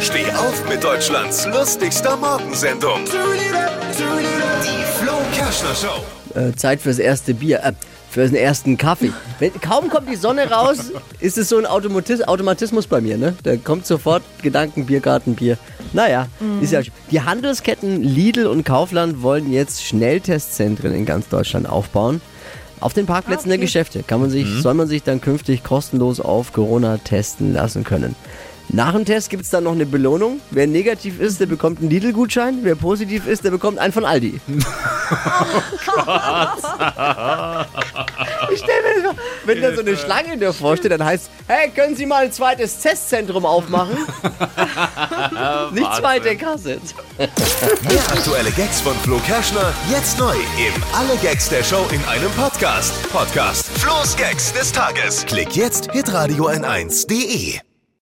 Steh auf mit Deutschlands lustigster Morgensendung. Die Flo Kerschner Show. Äh, Zeit fürs erste Bier, äh, für den ersten Kaffee. Wenn, kaum kommt die Sonne raus, ist es so ein Automatis Automatismus bei mir, ne? Da kommt sofort Gedanken, Biergarten, Bier. Naja, ist ja Die Handelsketten Lidl und Kaufland wollen jetzt Schnelltestzentren in ganz Deutschland aufbauen. Auf den Parkplätzen der Geschäfte kann man sich, soll man sich dann künftig kostenlos auf Corona testen lassen können. Nach dem Test gibt es dann noch eine Belohnung. Wer negativ ist, der bekommt einen Lidl-Gutschein. Wer positiv ist, der bekommt einen von Aldi. Ich stelle mir das vor, wenn da so eine Schlange davor steht, dann heißt hey, können Sie mal ein zweites Testzentrum aufmachen? Nicht zweite Kasse. Mehr aktuelle Gags von Flo Kerschner jetzt neu im Alle Gags der Show in einem Podcast. Podcast Flo's Gags des Tages. Klick jetzt hitradio n1.de.